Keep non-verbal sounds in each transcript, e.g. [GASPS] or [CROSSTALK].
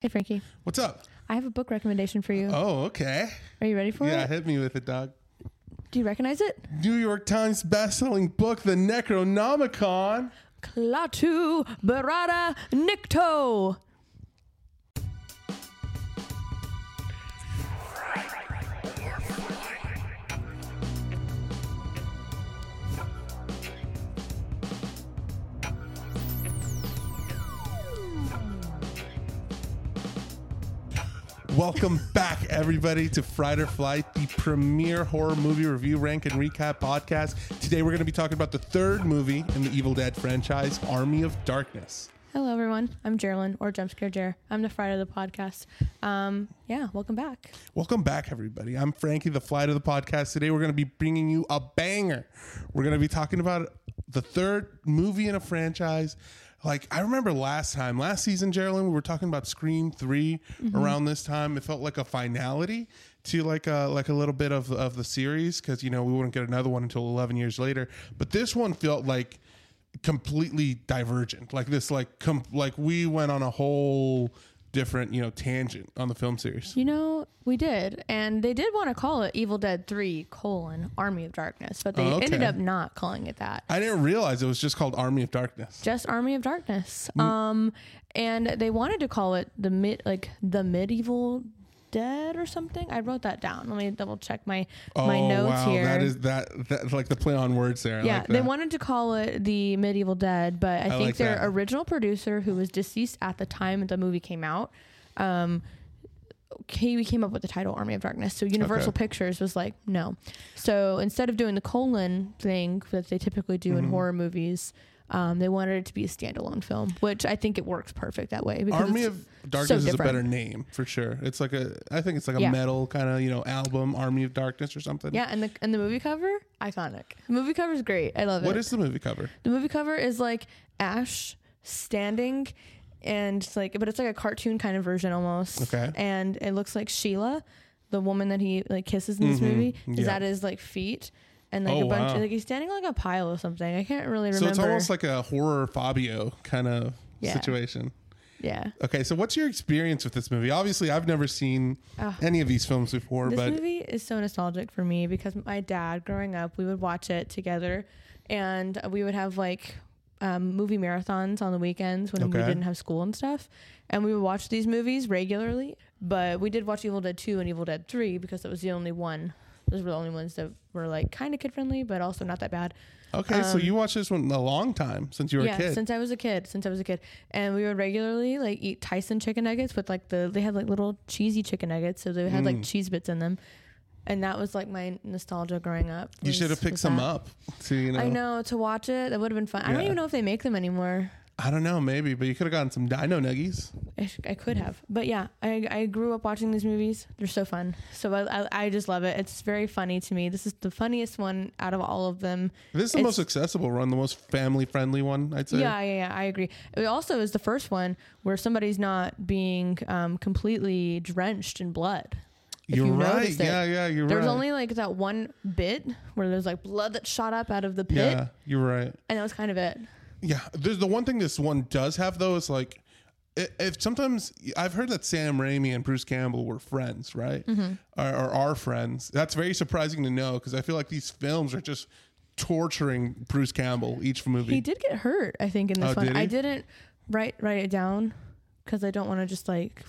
Hey, Frankie. What's up? I have a book recommendation for you. Oh, okay. Are you ready for Yeah, it? Yeah, hit me with it, dog. Do you recognize it? New York Times best-selling book, The Necronomicon. Klaatu Barada Nikto. Welcome back, everybody, to Fright or Flight, the premier horror movie review, rank, and recap podcast. Today, we're going to be talking about the third movie in the Evil Dead franchise, Army of Darkness. Hello, everyone. I'm Jeralyn, or Jumpscare Jer. I'm the Friday of the podcast. Um, yeah, welcome back. Welcome back, everybody. I'm Frankie, the flight of the podcast. Today, we're going to be bringing you a banger. We're going to be talking about the third movie in a franchise. Like, I remember last time, last season, Jeralyn, we were talking about Scream 3 mm-hmm. around this time. It felt like a finality to like a like a little bit of of the series because you know we wouldn't get another one until 11 years later. But this one felt like completely divergent like this like com- like we went on a whole different you know tangent on the film series. You know, we did, and they did want to call it Evil Dead 3 colon Army of Darkness, but they Oh, okay. ended up not calling it that. I didn't realize it was just called Army of Darkness. just Army of Darkness. Um, and they wanted to call it the mid, like the medieval dead or something. I wrote that down. Let me double check my my notes Oh, wow, here. that is that, that like the play on words there. I yeah, like they that. wanted to call it the medieval dead, but I, think like their that. original producer, who was deceased at the time the movie came out, um, we came up with the title Army of Darkness. So Universal Okay. Pictures was like, no. So instead of doing the colon thing that they typically do in Mm-hmm. horror movies, um, they wanted it to be a standalone film, which I think it works perfect that way. Because Army of Darkness is a better name for sure. It's like a I think it's like a Yeah. metal kind of you know album Army of Darkness or something. yeah, and the and the movie cover iconic. The movie cover is great. I love What What is the movie cover? The movie cover is like Ash standing and it's like but it's like a cartoon kind of version almost. Okay. And it looks like Sheila, the woman that he like kisses in this Mhm. movie, is Yeah. at his like feet. And like Oh, a bunch wow. like he's standing on, like a pile of something. I can't really remember So remember. it's almost like a horror Fabio kind of Yeah. situation. yeah. Okay, so what's your experience with this movie? Obviously, I've never seen Ah. any of these films before, This but movie is so nostalgic for me because my dad, growing up, we would watch it together, and we would have like um, movie marathons on the weekends when we didn't have school and stuff, and we would watch these movies regularly. But we did watch Evil Dead Two and Evil Dead Three because that was the only one. Those were the only ones that were like kind of kid friendly, but also not that bad. okay, so you watched this one a long time since you were um, yeah, a kid. since I was a kid, since I was a kid, and we would regularly like eat Tyson chicken nuggets with like the they had like little cheesy chicken nuggets, so they had like Mm. cheese bits in them, and that was like my nostalgia growing up. you was- should have picked some that. up to you know. I know to watch it, that would have been fun. I don't even know if they make them anymore. I don't know, maybe, but you could have gotten some Dino Nuggies. I, sh- I could have, but yeah, I, I grew up watching these movies. They're so fun. So I, I, I just love it. It's very funny to me. This is the funniest one out of all of them. This is the It's- most accessible one, the most family friendly one, I'd say. Yeah, yeah, yeah, I agree. It also is the first one where somebody's not being um, completely drenched in blood. You're you right. Yeah, yeah, you're There was right. only like that one bit where there's like blood that shot up out of the pit, yeah, you're right. and that was kind of it. Yeah, there's the one thing this one does have though is like, if sometimes I've heard that Sam Raimi and Bruce Campbell were friends, right? Mm-hmm. Or, or are friends. That's very surprising to know because I feel like these films are just torturing Bruce Campbell each movie. He did get hurt, I think, in this Oh, one. did? I didn't write write it down because I don't want to just like,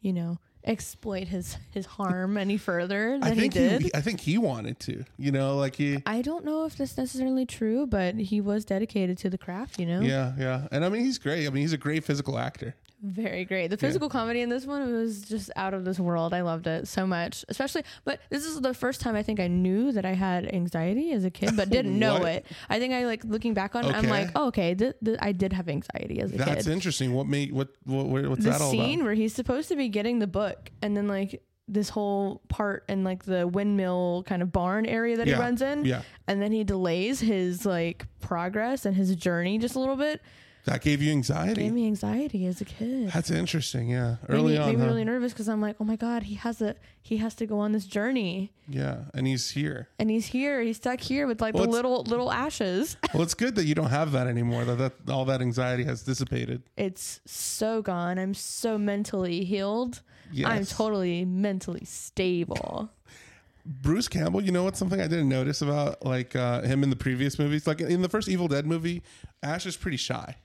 you know, exploit his his harm any further than I think he did. I think he wanted to. You know, like he. I don't know if that's necessarily true, but he was dedicated to the craft. You know, Yeah, yeah, and I mean he's great. I mean he's a great physical actor. Very great. The physical comedy in this one was just out of this world. I loved it so much, especially. But this is the first time I think I knew that I had anxiety as a kid, but didn't [LAUGHS] know it. I think I like looking back on. it, I'm like, oh, okay, th- th- I did have anxiety as a That's kid. That's interesting. What made what, what what's the that all about? The scene where he's supposed to be getting the book and then like this whole part in like the windmill kind of barn area that Yeah, he runs in yeah. and then he delays his like progress and his journey just a little bit That gave you anxiety. gave me anxiety as a kid. That's interesting. Yeah, Made early me, on. made me huh? really nervous because I'm like, oh my god, he has a he has to go on this journey, yeah, and he's here. and he's here, he's stuck here with like Well, the little little ashes. [LAUGHS] Well, it's good that you don't have that anymore. That, that all that anxiety has dissipated. it's so gone. I'm so mentally healed. Yes. I'm totally mentally stable. Bruce Campbell, you know what's something I didn't notice about like uh, him in the previous movies? Like in the first Evil Dead movie, Ash is pretty shy.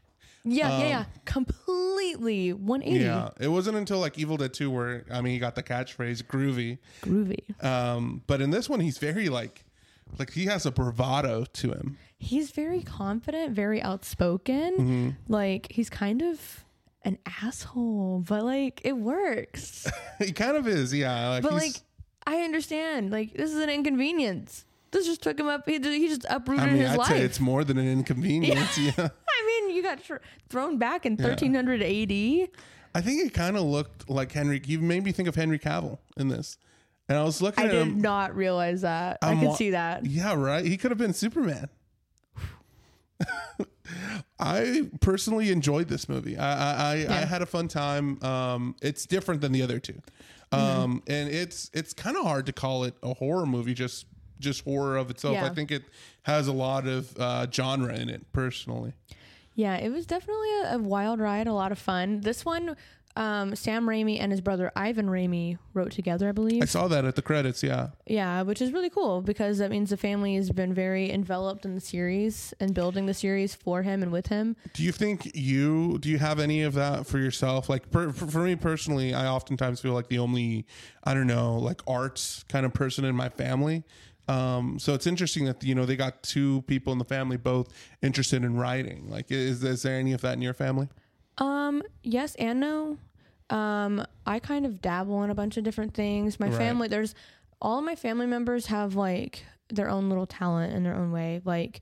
Yeah, yeah, yeah. Um, Completely 180. Yeah, it wasn't until like Evil Dead Two where I mean he got the catchphrase "groovy," Groovy. um, but in this one he's very like like he has a bravado to him. He's very confident, very outspoken. Mm-hmm. Like he's kind of an asshole, but like it works. [LAUGHS] he kind of is, yeah. Like but like I understand. Like this is an inconvenience. This just took him up. He, he just uprooted I mean, his I'd life. say it's more than an inconvenience. [LAUGHS] yeah. [LAUGHS] I mean, you got tr- thrown back in 1300 AD. I think it kind of looked like Henry. You made me think of Henry Cavill in this, and I was looking I at did him. not realize that. I I'm could wa- see that. Yeah, right. He could have been Superman. [LAUGHS] I personally enjoyed this movie. I I, I, I had a fun time. Um, it's different than the other two, um, and it's it's kind of hard to call it a horror movie. Just just horror of itself. I think it has a lot of uh, genre in it. Personally, Yeah, it was definitely a, a wild ride, a lot of fun. This one, um, Sam Raimi and his brother Ivan Raimi wrote together, I believe. I saw that at the credits. Yeah, Yeah, which is really cool because that means the family has been very enveloped in the series and building the series for him and with him. Do you think you do you have any of that for yourself? Like per, for me personally, I oftentimes feel like the only I don't know like arts kind of person in my family. Um, so it's interesting that you know they got two people in the family both interested in writing. Like, is is there any of that in your family? Um, yes and no. Um, I kind of dabble in a bunch of different things. My Right. family, there's all my family members have like their own little talent in their own way. Like,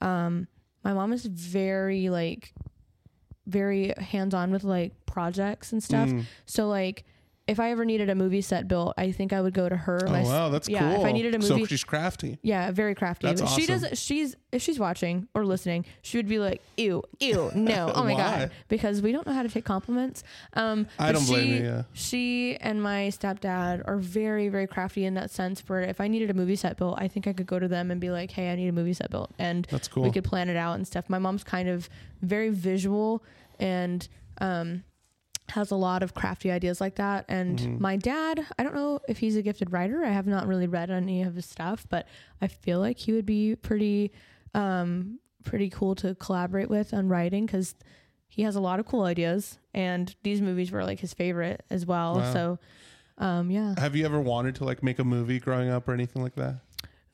um, my mom is very like very hands on with like projects and stuff. Mm. So like if I ever needed a movie set built, I think I would go to her. Oh My wow, that's yeah, cool. if I needed a movie, so she's crafty. Yeah, very crafty. That's But she awesome. does. She's if she's watching or listening, she would be like, "Ew, ew, no, oh my [LAUGHS] god," because we don't know how to take compliments. Um, I don't blame she, you, yeah. She and my stepdad are very, very crafty in that sense. Where if I needed a movie set built, I think I could go to them and be like, "Hey, I need a movie set built," and That's cool. we could plan it out and stuff. My mom's kind of very visual and um, has a lot of crafty ideas like that. And Mhm. my dad, I don't know if he's a gifted writer. I have not really read any of his stuff, but I feel like he would be pretty, um, pretty cool to collaborate with on writing because he has a lot of cool ideas. And these movies were like his favorite as well. Wow. So, um, yeah. Have you ever wanted to like make a movie growing up or anything like that?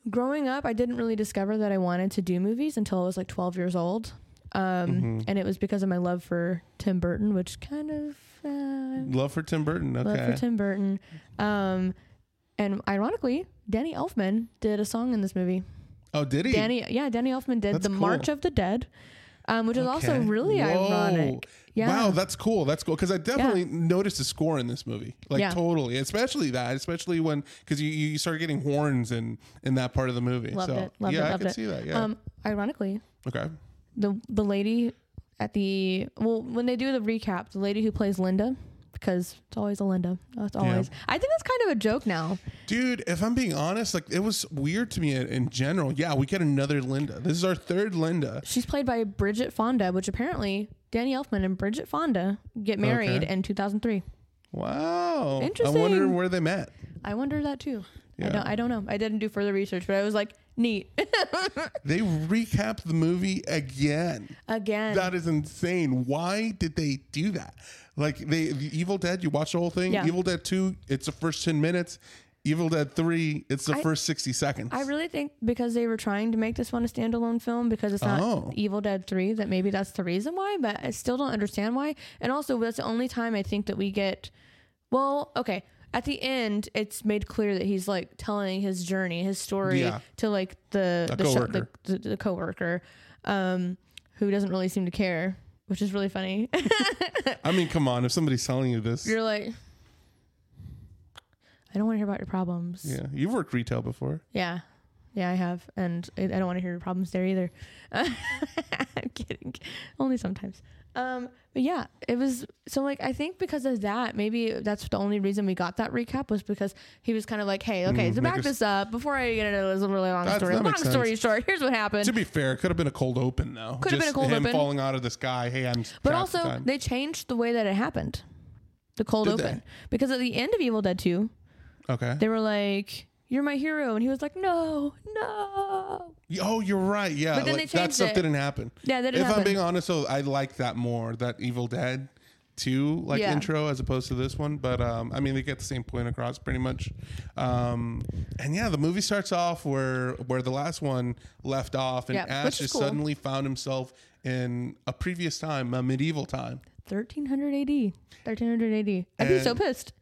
growing up, I didn't really discover that I wanted to do movies until I was like 12 years old. Um, Mhm. And it was because of my love for Tim Burton, which kind of uh, Love for Tim Burton. love for Tim Burton. Um, and ironically, Danny Elfman did a song in this movie. oh, did he? Danny, yeah, Danny Elfman did That's the cool. March of the Dead, um, which is also really Whoa. ironic. Yeah. Wow, that's cool. That's cool because I definitely noticed the score in this movie, like Yeah. totally, especially that, especially when because you you start getting horns in in that part of the movie. Loved so it, loved yeah, it, I loved can it. see that. Yeah. Um, ironically, okay. the the lady at the well when they do the recap, the lady who plays Linda, because it's always a Linda. Oh, that's always. I think that's kind of a joke now. Dude, if I'm being honest, like it was weird to me in, in general. Yeah, we get another Linda. This is our third Linda. She's played by Bridget Fonda, which apparently Danny Elfman and Bridget Fonda get married Okay. in 2003. Wow. Interesting. I wonder where they met. I wonder that too. I don't. I don't know. I didn't do further research, but I was like, neat. [LAUGHS] They recapped the movie again. Again, That is insane. Why did they do that? Like they the Evil Dead, you watch the whole thing. Yeah. Evil Dead 2, it's the first 10 minutes. Evil Dead 3, it's the I- first 60 seconds. I really think because they were trying to make this one a standalone film because it's not Oh. Evil Dead 3 that maybe that's the reason why, but I still don't understand why. And also that's the only time I think that we get well, okay, at the end it's made clear that he's like telling his journey, his story Yeah. to like the A the, coworker. the, the the coworker um who doesn't really seem to care, which is really funny. [LAUGHS] I mean, come on, if somebody's telling you this. You're like I don't want to hear about your problems. Yeah, you've worked retail before. Yeah. Yeah, I have, and I I don't want to hear your problems there either. [LAUGHS] I'm kidding, only sometimes. Um, but yeah, it was so like I think because of that, maybe that's the only reason we got that recap was because he was kind of like, hey, okay, Mm, to make back this up before I get into this really long story. Long makes story short, here's what happened. To be fair, it could have been a cold open though. Could have been Just a cold him open. falling out of the sky. Hey, I'm. But also, time. they changed the way that it happened. The cold Did open. they? Because at the end of Evil Dead 2, okay. they were like, You're my hero. And he was like, No, no. Oh, you're right. Yeah, But then like, they that changed stuff it. didn't happen. Yeah, that didn't if happen. I'm being honest, though, I like that more. That Evil Dead two like Yeah. intro as opposed to this one. But um, I mean, they get the same point across pretty much. Um, and yeah, the movie starts off where where the last one left off, and Yeah, Ash which is just cool. suddenly found himself in a previous time, a medieval time. 1300 AD. 1300 AD. I'd be so And- pissed.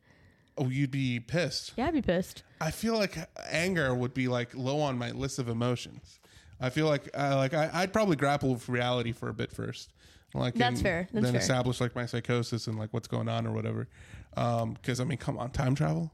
Oh, you'd be pissed. Yeah, I'd be pissed. I feel like anger would be like low on my list of emotions. I feel like uh, like I, I'd probably grapple with reality for a bit first, like That's and fair. That's then fair. establish like my psychosis and like what's going on or whatever. Because I mean, come on, time travel.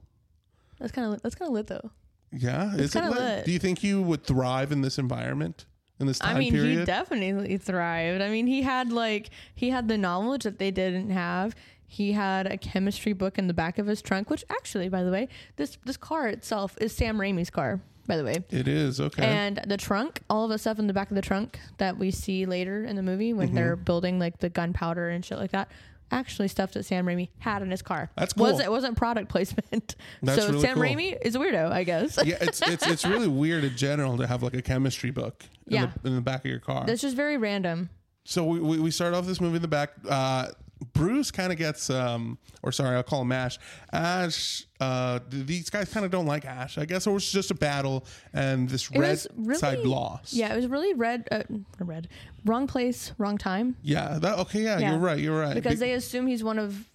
That's kind of that's kind of lit though. Yeah, is it lit? lit. Do you think you would thrive in this environment in this time I mean, period? he definitely thrived. I mean, he had like he had the knowledge that they didn't have. He had a chemistry book in the back of his trunk, which actually, by the way, this this car itself is Sam Raimi's car, by the way. it is okay. And the trunk, all of the stuff in the back of the trunk that we see later in the movie when Mm-hmm. they're building like the gunpowder and shit like that, actually stuff that Sam Raimi had in his car. That's Was cool. it wasn't product placement? [LAUGHS] That's so really Sam cool. Raimi is a weirdo, I guess. yeah, it's it's it's really [LAUGHS] weird in general to have like a chemistry book in, Yeah. the, in the back of your car. That's just very random. So we, we, we start off this movie in the back. Uh, Bruce kind of gets, um, or sorry, I'll call him Ash. Ash, uh, these guys kind of don't like Ash. I guess it was just a battle, and this It red really, side lost. Yeah, it was really red. Uh, red. Wrong place, wrong time. yeah. That, okay, yeah, Yeah. you're right. You're right. Because Be- they assume he's one of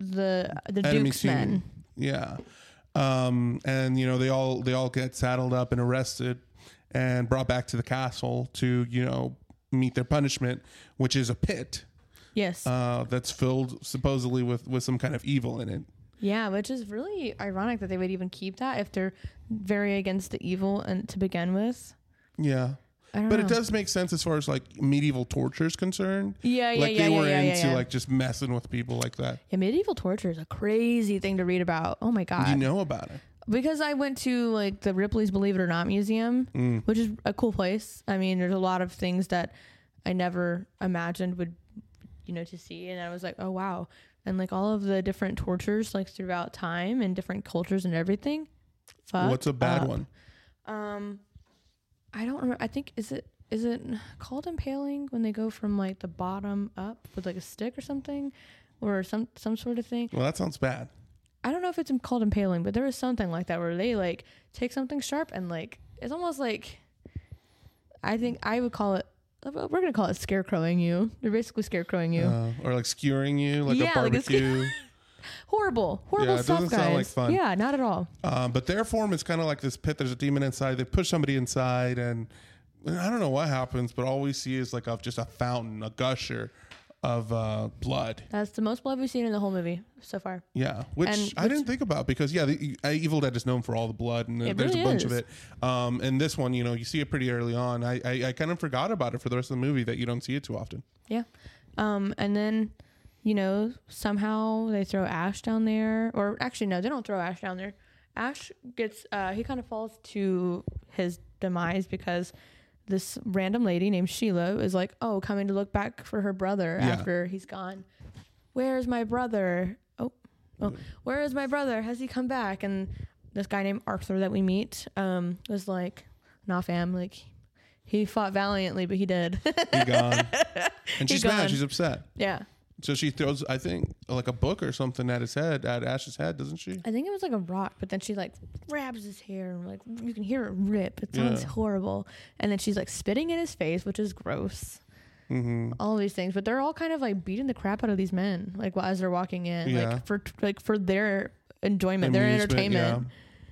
the the enemy Duke's team. men. Yeah. Um, and you know they all they all get saddled up and arrested and brought back to the castle to you know meet their punishment, which is a pit Yes. uh, that's filled supposedly with with some kind of evil in it. yeah, which is really ironic that they would even keep that if they're very against the evil and to begin with. Yeah. But know. it does make sense as far as like medieval torture is concerned. Yeah, yeah, like yeah, they yeah, were yeah, into yeah. like just messing with people like that. Yeah, medieval torture is a crazy thing to read about. Oh my god. You know about it. because I went to like the Ripley's Believe It or Not museum, Mm. which is a cool place. I mean, there's a lot of things that I never imagined would, you know, to see, and I was like, oh wow, and like all of the different tortures like throughout time and different cultures and everything. Fuck What's a bad up. one? Um, I don't remember. I think is it is it called impaling when they go from like the bottom up with like a stick or something, or some some sort of thing. Well, that sounds bad. I don't know if it's called impaling, but there was something like that where they like take something sharp and like it's almost like I think I would call it. We're gonna call it scarecrowing you. They're basically scarecrowing you. Uh, or like skewering you, like Yeah, a like a barbecue. [LAUGHS] horrible, horrible Yeah, stuff, guys. like fun. Yeah, not at all. um, but their form is kind of like this pit. There's a demon inside. They push somebody inside, and I don't know what happens, but all we see is like a, just a fountain, a gusher of uh, blood. That's the most blood we've seen in the whole movie so far. Yeah, which And I which- didn't think about because yeah, the, uh, Evil Dead is known for all the blood, and It there's really a bunch of is. it. Um, and this one, you know, you see it pretty early on. I, I I kind of forgot about it for the rest of the movie that you don't see it too often. Yeah. Um, and then, you know, somehow they throw Ash down there, or actually, no, they don't throw Ash down there. Ash gets, uh, he kind of falls to his demise because this random lady named Sheila is like, oh, coming to look back for her brother Yeah. after he's gone. Where's my brother? Oh, oh, where is my brother? Has he come back? And this guy named Arthur that we meet, um, was like, nah, fam, like, he fought valiantly, but he did. He gone, [LAUGHS] and He she's mad. She's upset. yeah. So she throws, I think, like a book or something at his head, at Ash's head, doesn't she? I think it was like a rock, but then she like grabs his hair and like you can hear it rip. It sounds Yeah. horrible. And then she's like spitting in his face, which is gross. Mm-hmm. All these things, but they're all kind of like beating the crap out of these men, like while- as they're walking in, Yeah. like for like for their enjoyment, their entertainment.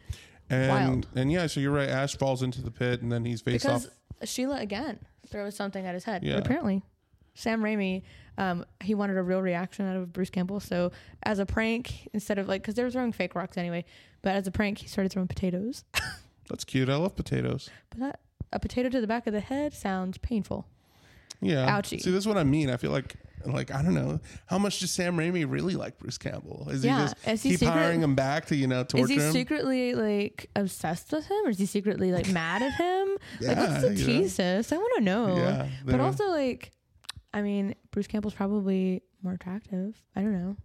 Yeah. And Wild. and yeah, so you're right. Ash falls into the pit, and then he's face Because off. Sheila again throws something at his head. Yeah. Apparently, Sam Raimi, um, he wanted a real reaction out of Bruce Campbell. So as a prank, instead of like, because they were throwing fake rocks anyway, but as a prank, he started throwing potatoes. [LAUGHS] That's cute. I love potatoes. But that a potato to the back of the head sounds painful. Yeah. Ouchie. See, this is what I mean. I feel like, like I don't know, how much does Sam Raimi really like Bruce Campbell? Is Yeah. he just Is he keep secret- hiring him back to you know torture Is he him? secretly like obsessed with him, or is he secretly like mad at him? like, what's [LAUGHS] the you know. thesis? I want to know. Yeah, but also like, I mean, Bruce Campbell's probably more attractive. I don't know.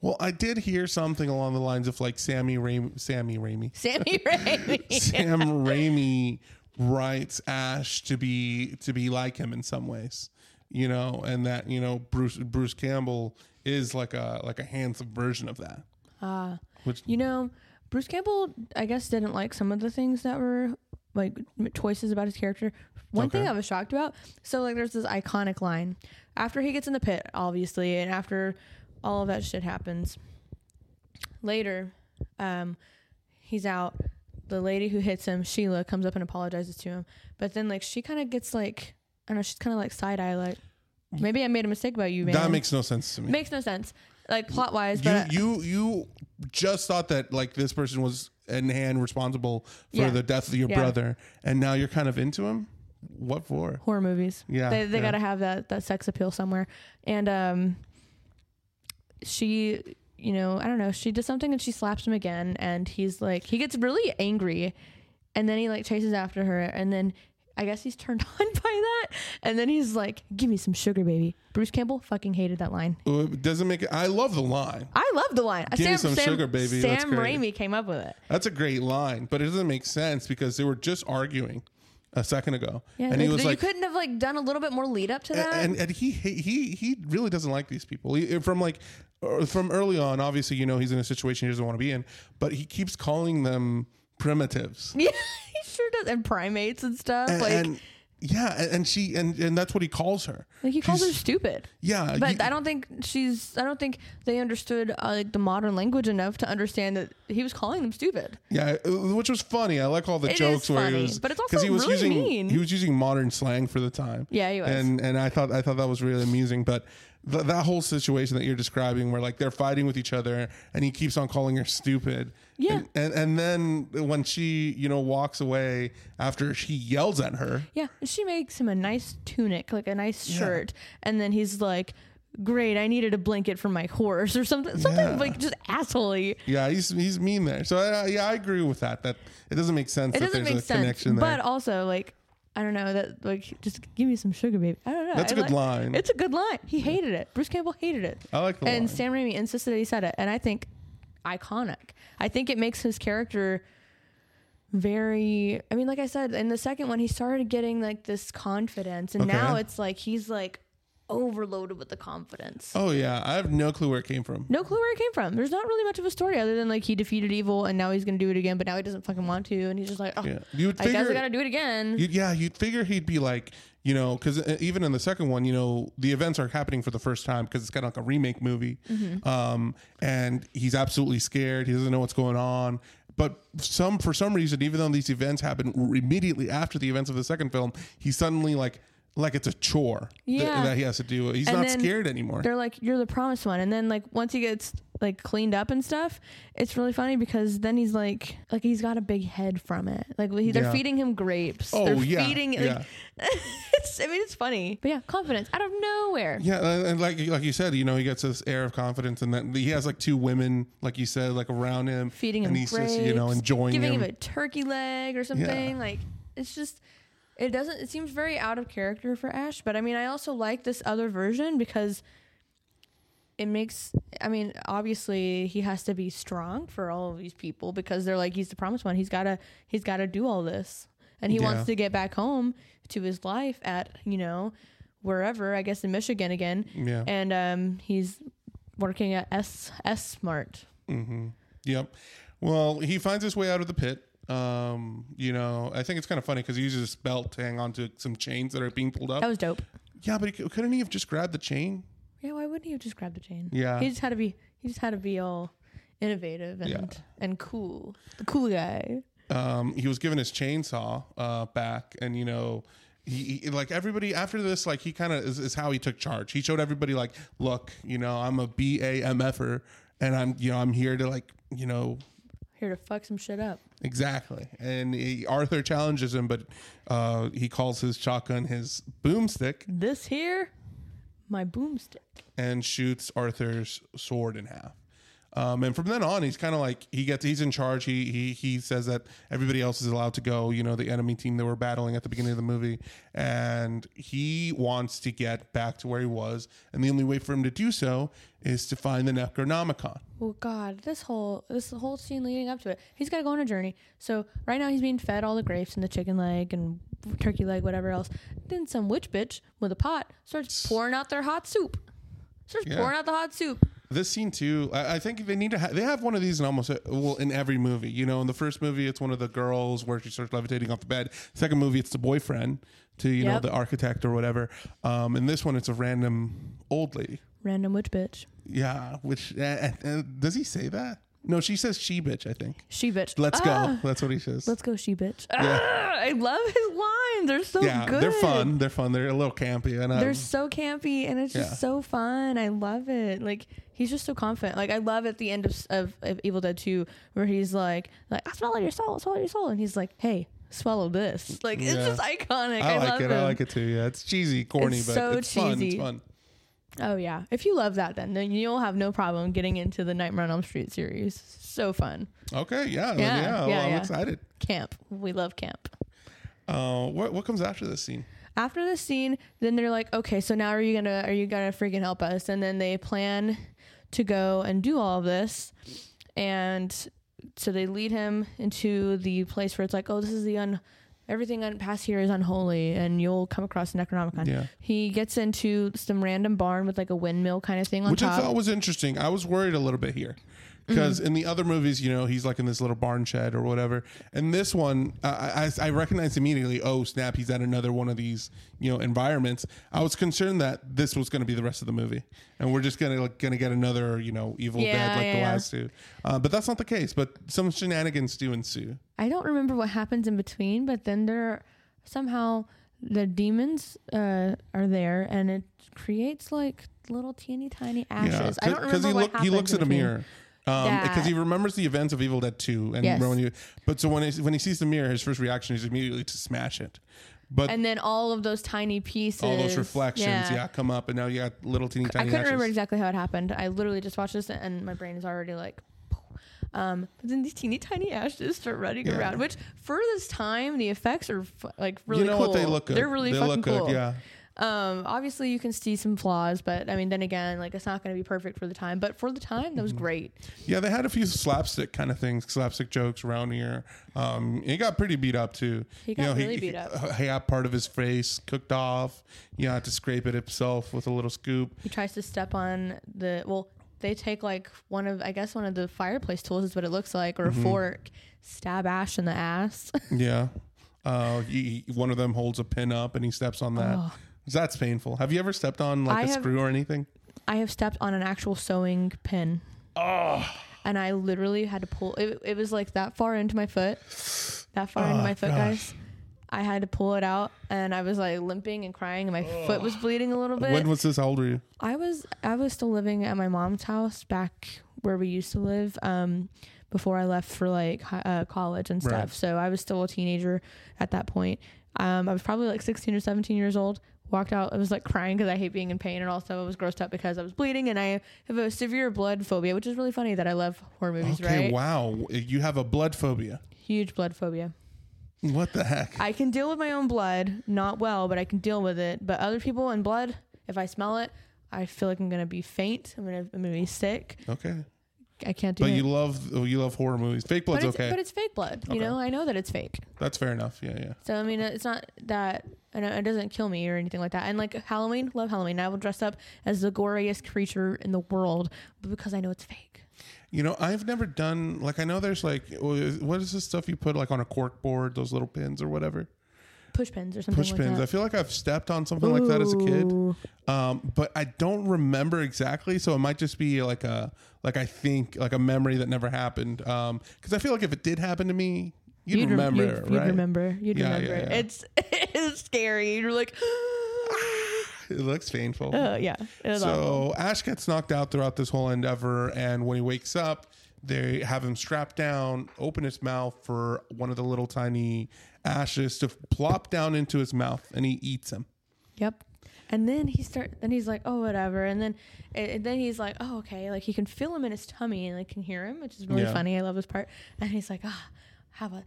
Well, I did hear something along the lines of like Sammy Raimi, Sammy Raimi, [LAUGHS] Sammy Raimi. [LAUGHS] Sam Raimi writes Ash to be to be like him in some ways, you know, and that you know Bruce Bruce Campbell is like a like a handsome version of that. Ah, Which you know, Bruce Campbell, I guess, didn't like some of the things that were like choices about his character. One thing I was shocked about. So like, there's this iconic line after he gets in the pit, obviously, and after all of that shit happens. Later, um, he's out. The lady who hits him, Sheila, comes up and apologizes to him. But then like she kind of gets like I don't know, she's kind of like side eye, like maybe I made a mistake about you, man. that makes no sense to me. makes no sense, like plot wise. you you you just thought that like this person was in hand responsible for Yeah. the death of your Yeah. brother, and now you're kind of into him. What for? horror movies. Yeah, they they yeah. got to have that that sex appeal somewhere. And um, she, you know, I don't know, she does something and she slaps him again, and he's like, he gets really angry, and then he like chases after her, and then. I guess he's turned [LAUGHS] on by that, and then he's like, "Give me some sugar, baby." Bruce Campbell fucking hated that line. It doesn't make it. I love the line. I love the line. Give me some sugar, baby. That's Sam great. Raimi came up with it. That's a great line, but it doesn't make sense because they were just arguing a second ago, Yeah, and he was like, was you like, couldn't have like done a little bit more lead up to that. and, and he he he really doesn't like these people He- from like uh, from early on. Obviously, you know he's in a situation he doesn't want to be in, but he keeps calling them primitives. [LAUGHS] yeah, he sure does, and primates and stuff. and, like, and yeah, and, she and and that's what he calls her. like he calls her stupid. Yeah, But you- I don't think she's. I don't think they understood uh, like the modern language enough to understand that he was calling them stupid. yeah, uh, which was funny. I like all the It jokes where funny, he was, but it's also he was really using mean. he was using modern slang for the time. Yeah, he was. and and I thought I thought that was really amusing. But th- that whole situation that you're describing, where like they're fighting with each other, and he keeps on calling her stupid. Yeah. and and, and then when she you know walks away after she yells at her, Yeah, she makes him a nice tunic, like a nice shirt, and then he's like, "Great, I needed a blanket for my horse or something, something Yeah. like just assholey." yeah, he's he's mean there. So I, yeah, I agree with that. That it doesn't make sense. It that doesn't there's make a sense, connection there. but also like. I don't know that like just give me some sugar, baby. I don't know. That's a I good like- line. It's a good line. He hated it. Bruce Campbell hated it. I like the and line. Sam Raimi insisted that he said it, and I think iconic. I think it makes his character very. I mean, like I said, in the second one, he started getting like this confidence, and Okay. now it's like he's like overloaded with the confidence. oh yeah, I have no clue where it came from. No clue where it came from. There's not really much of a story other than like he defeated evil and now he's gonna do it again, but now he doesn't fucking want to, and he's just like, oh, Yeah, you'd I guess I gotta do it again. You'd, yeah, you'd figure he'd be like, you know, because even in the second one, you know, the events are happening for the first time because it's kind of like a remake movie. Mm-hmm. Um, and he's absolutely scared. He doesn't know what's going on. But some for some reason, even though these events happen immediately after the events of the second film, he suddenly like like it's a chore Yeah. that he has to do. He's And not scared anymore. They're like, you're the promised one, and then like once he gets like cleaned up and stuff, it's really funny because then he's like, like he's got a big head from it. Like he, they're Yeah. feeding him grapes. Oh, they're yeah, feeding. Like, yeah. [LAUGHS] it's. I mean, it's funny, but yeah, confidence out of nowhere. Yeah, and like like you said, you know, he gets this air of confidence, and then he has like two women, like you said, like around him, feeding him and he's grapes, just you know enjoying giving him. him a turkey leg or something. Like it's just it doesn't it seems very out of character for Ash, but I mean I also like this other version because it makes I mean obviously he has to be strong for all of these people because they're like he's the promised one. He's got to he's got to do all this. And he Yeah. wants to get back home to his life at, you know, wherever, I guess in Michigan again. yeah. And um he's working at S S Smart. Mm-hmm. Yep. Well, he finds his way out of the pit. Um, you know, I think it's kind of funny because he uses his belt to hang on to some chains that are being pulled up. That was dope. yeah, but he, couldn't he have just grabbed the chain? Yeah, why wouldn't he have just grabbed the chain? Yeah. He just had to be he just had to be all innovative and and cool. The cool guy. Um, he was given his chainsaw uh, back, and you know, he, he like everybody after this, like he kind of is, is how he took charge. He showed everybody like, look, you know, I'm a B A M F er, and I'm you know I'm here to like you know here to fuck some shit up. Exactly. And he, Arthur challenges him, but uh, he calls his shotgun his boomstick This here, my boomstick. and shoots Arthur's sword in half. Um, and from then on, he's kind of like he gets he's in charge. He he he says that everybody else is allowed to go. You know, the enemy team that were battling at the beginning of the movie, and he wants to get back to where he was. And the only way for him to do so is to find the Necronomicon. Oh God, this whole this whole scene leading up to it, he's got to go on a journey. So right now he's being fed all the grapes and the chicken leg and turkey leg, whatever else. Then some witch bitch with a pot starts pouring out their hot soup. Starts Yeah. pouring out the hot soup. This scene too, I, I think they need to. Ha- they have one of these in almost well in every movie. You know, in the first movie, it's one of the girls where she starts levitating off the bed. Second movie, it's the boyfriend to you know the architect or whatever. Um, in this one, it's a random old lady. Random witch bitch. Yeah, which uh, uh, does he say that? No, she says she bitch. I think. She bitch. Let's Ah, go. That's what he says. Let's go, she bitch. Ah, I love his lines. They're so yeah, good. they're fun. They're fun. They're a little campy, and They're so campy and it's just so fun. I love it. Like he's just so confident. Like I love at the end of, of, of Evil Dead 2 where he's like, like I swallow your soul, swallow your soul, and he's like, hey, swallow this. Like it's just iconic. I, I, like it. him. I like it too. Yeah, it's cheesy, corny, It's but so it's fun. It's fun. Oh yeah, if you love that, then then you'll have no problem getting into the Nightmare on Elm Street series. So fun. Okay, yeah, yeah. Yeah, yeah, well, I'm yeah. excited. Camp. We love camp. Uh, what what comes after this scene? after the scene, then they're like, okay, so now are you gonna are you gonna freaking help us? And then they plan to go and do all of this, and so they lead him into the place where it's like, oh, this is the un. Everything un- past here is unholy, and you'll come across Necronomicon. Yeah. He gets into some random barn with like a windmill kind of thing on Which top. I thought was interesting. I was worried a little bit here because Mm-hmm. in the other movies, you know, he's like in this little barn shed or whatever. And this one, I, I, I recognized immediately. Oh snap! He's at another one of these, you know, environments. I was concerned that this was going to be the rest of the movie, and we're just gonna like, gonna get another, you know, Evil Yeah, Dead like the yeah. last two. Uh, but that's not the case. But some shenanigans do ensue. I don't remember what happens in between, but then there somehow the demons uh, are there, and it creates like little teeny tiny ashes. I don't remember he, what look, happens he looks in at a mirror. Um, because he remembers the events of Evil Dead 2 and Yes. when you, but so when he, when he sees the mirror, his first reaction is immediately to smash it. But and then all of those tiny pieces, all those reflections, yeah. come up, and now you got little teeny I tiny. couldn't remember ashes. exactly how it happened. I literally just watched this, and my brain is already like. Um, but then these teeny tiny ashes start running Yeah. around, which for this time the effects are fu- like really you know cool. what? They look good. They're really they fucking look good. cool. Yeah. Um, obviously you can see some flaws, but I mean, then again, like it's not going to be perfect for the time. But for the time, Mm-hmm. that was great. Yeah, they had a few slapstick kind of things, slapstick jokes around here. Um, he got pretty beat up too. He got really beat up. He got part of his face cooked off. You know, had to scrape it himself with a little scoop. He tries to step on the well. They take like one of I guess one of the fireplace tools is what it looks like, or Mm-hmm. a fork. Stab Ash in the ass. [LAUGHS] Yeah. Uh, he, he- one of them holds a pin up and he steps on that. Oh. That's painful. Have you ever stepped on like I a have- screw or anything? I have stepped on an actual sewing pin. Oh, and I literally had to pull. It, it was like that far into my foot, that far into Oh, my foot, gosh. guys. I had to pull it out, and I was like limping and crying, and my foot was bleeding a little bit. when was this? How old were you? I was I was still living at my mom's house back where we used to live um, before I left for like hi- uh, college and stuff. Right. So I was still a teenager at that point. Um, I was probably like 16 or 17 years old. Walked out. I was like crying because I hate being in pain, and also I was grossed out because I was bleeding, and I have a severe blood phobia, which is really funny that I love horror movies. Okay, right? wow. You have a blood phobia. Huge blood phobia. What the heck? I can deal with my own blood, not well, but I can deal with it. But other people and blood, if I smell it, I feel like I'm gonna be faint. I'm gonna, I'm gonna be sick. Okay, I can't do but it. you love oh, you love horror movies. Fake blood's but okay. but it's fake blood. You know, I know that it's fake. That's fair enough. Yeah, yeah. So I mean, it's not that Know it doesn't kill me or anything like that. And like Halloween, love Halloween. I will dress up as the goriest creature in the world, but because I know it's fake. You know, I've never done like I know there's like what is this stuff you put like on a cork board, those little pins or whatever, Push pins or something push like pins. I feel like I've stepped on something like that as a kid, um, but I don't remember exactly. So it might just be like a like I think like a memory that never happened. Because I feel like if it did happen to me, you'd, rem- remember, you'd, right? you'd remember. You'd Yeah, remember. yeah, yeah. It's [LAUGHS] it's scary. You're like, [GASPS] It looks painful. oh yeah. Was awful. So Ash gets knocked out throughout this whole endeavor, and when he wakes up, they have him strapped down, open his mouth for one of the little tiny ashes to plop down into his mouth, and he eats him. Yep. And then he start. Then he's like, "Oh, whatever." And then, and then he's like, "Oh, okay." Like he can feel him in his tummy and like can hear him, which is really Yeah. funny. I love this part. And he's like, "Ah, how about?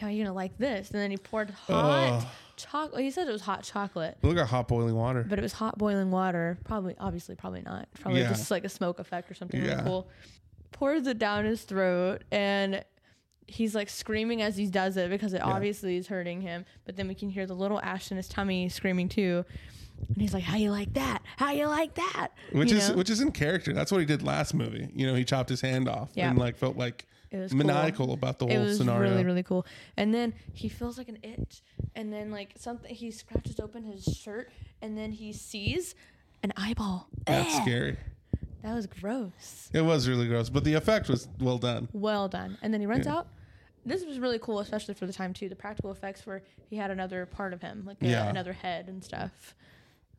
How are you gonna like this?" And then he poured hot Ugh. chocolate. He said it was hot chocolate, Look at hot boiling water. but it was hot boiling water. Probably, obviously, probably not. Probably Yeah. just like a smoke effect or something Yeah. really cool. Pours it down his throat and. He's like screaming as he does it because it obviously is hurting him. But then we can hear the little ash in his tummy screaming too. And he's like, "How you like that? How you like that?" which You is know? which is in character. That's what he did last movie. You know, he chopped his hand off Yeah. and like felt like It was cool. maniacal about the whole scenario. It was scenario. really really cool. And then he feels like an itch, and then like something he scratches open his shirt, and then he sees an eyeball. That's Ugh. scary. That was gross. It was really gross, but the effect was well done. Well done. And then he runs Yeah. out. This was really cool, especially for the time too. The practical effects where he had another part of him, like a- another head and stuff.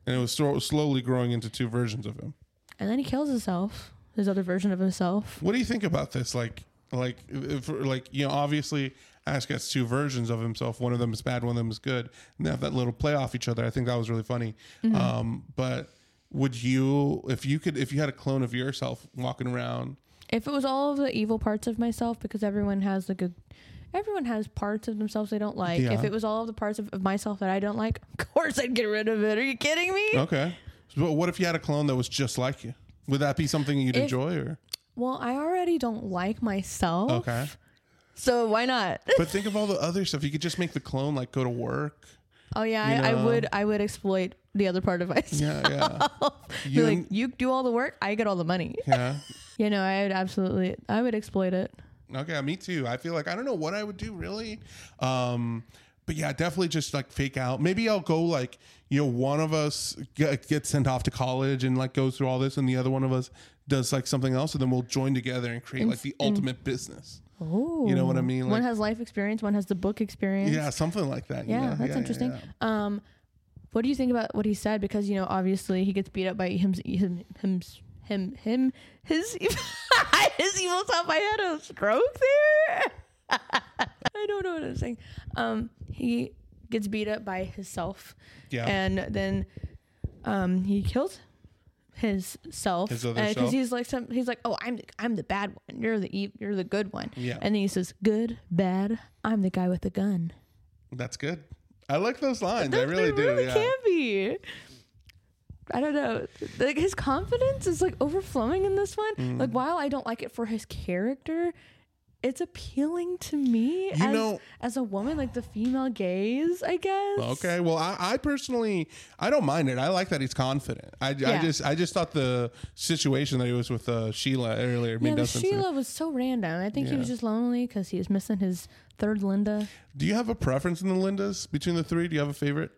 And it was so, slowly growing into two versions of him. And then he kills himself, his other version of himself. What do you think about this? Like, like, if, like you know, obviously Ash gets two versions of himself. One of them is bad, one of them is good, and they have that little play off each other. I think that was really funny. Mm-hmm. Um, but would you, if you could, if you had a clone of yourself walking around, If it was all of the evil parts of myself, because everyone has the good, everyone has parts of themselves they don't like. Yeah. If it was all of the parts of, of myself that I don't like, [LAUGHS] of course I'd get rid of it. Are you kidding me? okay. But what if you had a clone that was just like you? Would that be something you'd If- enjoy, or Well, I already don't like myself. okay? So why not? [LAUGHS] But think of all the other stuff. You could just make the clone like go to work. Oh yeah, I, I would. I would exploit the other part of myself. [LAUGHS] Yeah, yeah, You like, you do all the work, I get all the money. yeah. [LAUGHS] You know, I would absolutely. I would exploit it. Okay, me too. I feel like I don't know what I would do really. Um, but yeah, definitely just like fake out. Maybe I'll go like, you know, one of us get, gets sent off to college and like goes through all this, and the other one of us does like something else, and then we'll join together and create like the ultimate business. Oh, You know what I mean? one has life experience, one has the book experience. Yeah, something like that. you Yeah, know? that's Yeah, interesting. yeah. Um, what do you think about what he said? Because you know, obviously, he gets beat up by him, him, him, him, him his [LAUGHS] his evil self. I had a stroke there. [LAUGHS] I don't know what I'm saying. Um, he gets beat up by himself, Yeah. and then um, he kills his self because he's like some he's like oh I'm the, I'm the bad one you're the you're the good one Yeah. and then he says good bad I'm the guy with the gun That's good. I like those lines. I really do. really yeah. can be. I don't know. Like his confidence is like overflowing in this one. Mm. Like while I don't like it for his character, it's appealing to me You as know- as a woman, like the female gaze, I guess. Okay. Well, I, I personally, I don't mind it. I like that he's confident. I, I just, I just thought the situation that he was with uh, Sheila earlier Yeah, made no the sense. to. Sheila was so random. I think he was just lonely because he was missing his third Linda. Do you have a preference in the Lindas between the three? Do you have a favorite?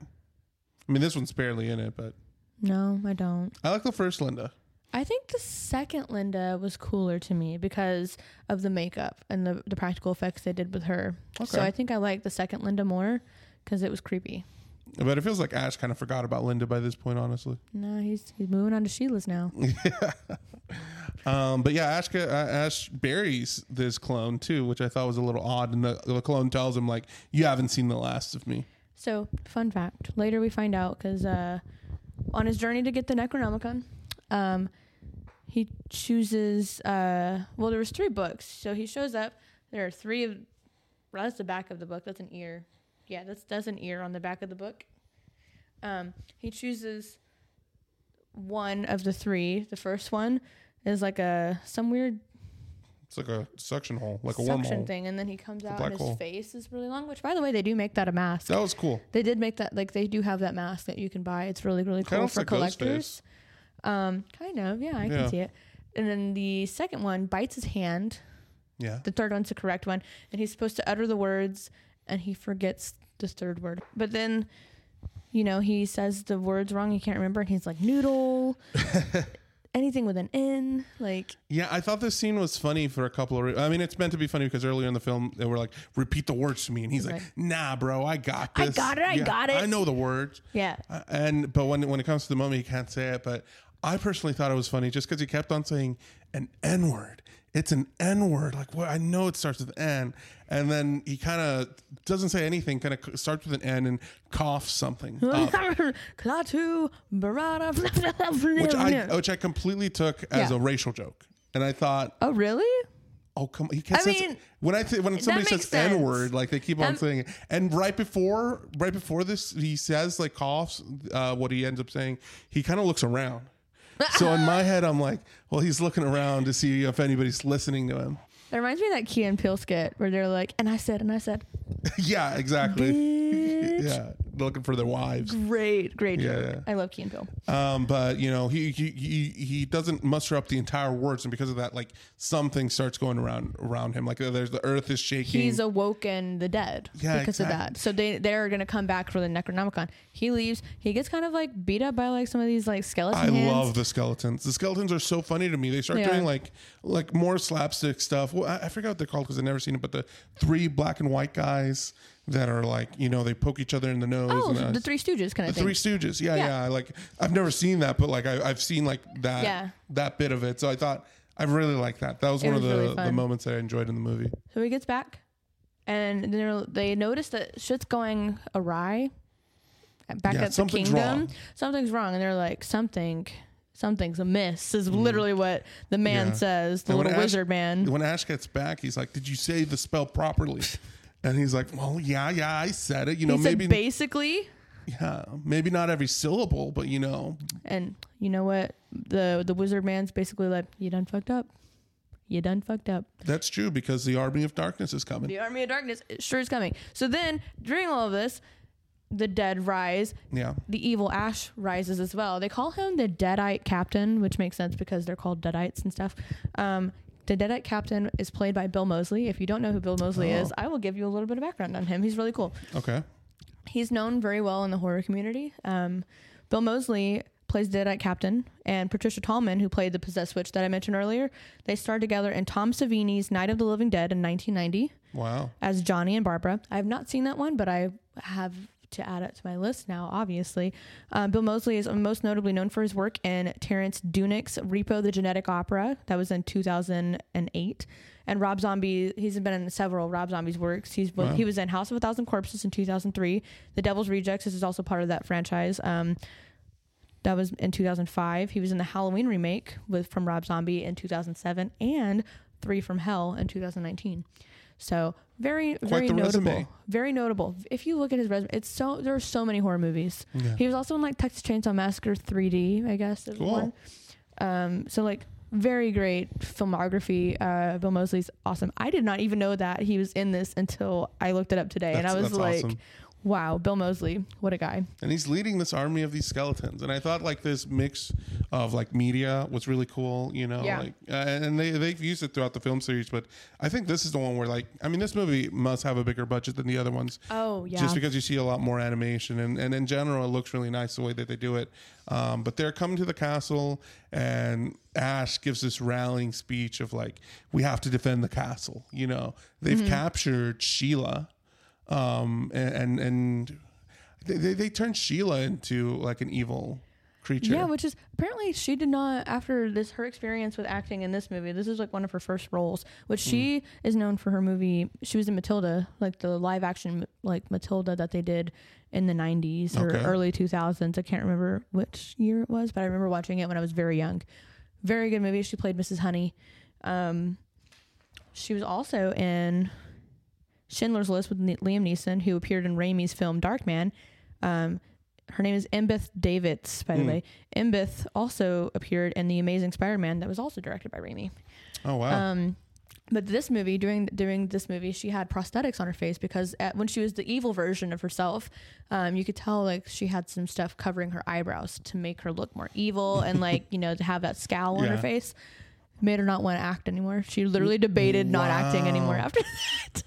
I mean, this one's barely in it, but No, I don't. I like the first Linda. I think the second Linda was cooler to me because of the makeup and the, the practical effects they did with her. So I think I like the second Linda more because it was creepy. But it feels like Ash kind of forgot about Linda by this point, honestly. No, he's he's moving on to Sheila's now. [LAUGHS] Um, but yeah, Ash, uh, Ash buries this clone too, which I thought was a little odd. And the, the clone tells him like, "You haven't seen the last of me." So fun fact. Later we find out because uh, on his journey to get the Necronomicon, um, he chooses. Uh, well, there was three books, so he shows up. There are three of. Well, that's the back of the book. That's an ear. Yeah, that's that's an ear on the back of the book. Um, he chooses one of the three. The first one is like a some weird It's like a suction hole, like a suction wormhole. thing, and then he comes out and his hole. face is really long. Which, by the way, they do make that a mask. That was cool. They did make that like they do have that mask that you can buy. It's really really Kinda cool for collectors. Um, kind of, yeah, I Yeah. can see it. And then the second one bites his hand. Yeah. The third one's the correct one, and he's supposed to utter the words, and he forgets the third word. But then, you know, he says the words wrong. He can't remember, and he's like noodle, [LAUGHS] anything with an N, like Yeah, I thought this scene was funny for a couple of. Re- I mean, it's meant to be funny because earlier in the film they were like, "Repeat the words to me," and he's like, Right. "Nah, bro, I got I this. got it, I got it." I know the words." yeah. Uh, and but when when it comes to the moment, he can't say it. But I personally thought it was funny just because he kept on saying an N word, it's an N word. Like, what? I know it starts with N. And then he kind of doesn't say anything, kind of starts with an N and coughs something. [LAUGHS] Klaatu Barada. [LAUGHS] which I which I completely took as Yeah. a racial joke. And I thought, oh really? oh come, On. he I says- mean, when I th- when somebody says. N word, like they keep on Um, saying it. And right before right before this, he says like coughs. Uh, what he ends up saying, he kind of looks around. So in my head, I'm like, well, he's looking around to see if anybody's listening to him. That reminds me of that Key and Peele skit where they're like, and I said, and I said, [LAUGHS] yeah, exactly. bitch. [LAUGHS] yeah, looking for their wives. Great, great Yeah, joke. yeah. I love Key and Peele. Um, but you know, he, he he he doesn't muster up the entire words, and because of that, like something starts going around around him. Like uh, there's the earth is shaking. He's awoken the dead Yeah, because of that. So they they're gonna come back for the Necronomicon. He leaves. He gets kind of like beat up by like some of these like skeletons. I hands. love the skeletons. The skeletons are so funny to me. They start Yeah. doing like like more slapstick stuff. I, I forgot what they're called because I've never seen it. But the three black and white guys that are like you know they poke each other in the nose. Oh, and the. Three Stooges kind The of thing. Three Stooges. Yeah, Yeah. yeah, Like I've never seen that, but like I, I've seen like that Yeah. that bit of it. So I thought I really liked that. That was It one was of the, really the moments that I enjoyed in the movie. So he gets back, and they're, they notice that shit's going awry. Back Yeah, at the kingdom, wrong. something's wrong, and they're like, something, something's amiss. Is mm-hmm. literally what the man. Yeah. says, the And when little Ash- wizard man. When Ash gets back, he's like, "Did you say the spell properly?" [LAUGHS] And he's like, "Well, yeah, yeah, I said it. You know, he maybe said basically, yeah, maybe not every syllable, but you know, and you know what? The the wizard man's basically like, you done fucked up. You done fucked up. that's true because the army of darkness is coming." The army of darkness sure is coming. So then, during all of this, the dead rise. Yeah, the evil Ash rises as well. They call him the Deadite Captain, which makes sense because they're called Deadites and stuff. Um, the Deadite Captain is played by Bill Moseley. If you don't know who Bill Moseley Oh. is, I will give you a little bit of background on him. He's really cool. okay, He's known very well in the horror community. Um, Bill Moseley plays Deadite Captain, and Patricia Tallman, who played the possessed witch that I mentioned earlier, they starred together in Tom Savini's Night of the Living Dead in 1990 wow, as Johnny and Barbara. I have not seen that one, but I have to add it to my list now, obviously. Um, Bill Moseley is most notably known for his work in Terrence Zdunich's Repo the Genetic Opera. That was in 2008. And Rob Zombie, he's been in several Rob Zombie's works. He's Wow. He was in House of a Thousand Corpses in 2003. The Devil's Rejects this is also part of that franchise. Um, that was in 2005. He was in the Halloween remake with from Rob Zombie in 2007 and Three from Hell in 2019. So very very notable. resume. Very notable. If you look at his resume, it's so there are so many horror movies. yeah, He was also in like Texas Chainsaw Massacre 3D, I guess. Cool. one. Um, so like very great filmography. Uh, Bill Moseley's awesome. I did not even know that he was in this until I looked it up today, and I was like, awesome. "Wow, Bill Moseley, what a guy!" and he's leading this army of these skeletons. And I thought like this mix of like media was really cool, you know, Yeah. like uh, and they they've used it throughout the film series. But I think this is the one where like I mean, this movie must have a bigger budget than the other ones. Oh yeah, just because you see a lot more animation and, and in general it looks really nice the way that they do it um, but they're coming to the castle and ash gives this rallying speech of like we have to defend the castle you know they've Mm-hmm. captured sheila um, and and, and they, they, turned sheila into like an evil creature Yeah, which is apparently she did not after this her experience with acting in this movie. This is like one of her first roles, which she Hmm. is known for her movie. She was in Matilda, like the live action like Matilda that they did in the 90s or Okay. early 2000s. I can't remember which year it was, but I remember watching it when I was very young. Very good movie. She played Mrs. Honey. Um, she was also in Schindler's List with Liam Neeson, who appeared in Raimi's film Darkman. Um, her name is Embeth Davidtz, by the Hmm. way. Embeth also appeared in The Amazing Spider-Man that was also directed by Raimi. oh wow Um, but this movie, during during this movie, she had prosthetics on her face because at, when she was the evil version of herself, um, you could tell like she had some stuff covering her eyebrows to make her look more evil [LAUGHS] and like you know to have that scowl on her Yeah. face. Made her not want to act anymore. She literally debated not acting anymore Wow. after [LAUGHS] that.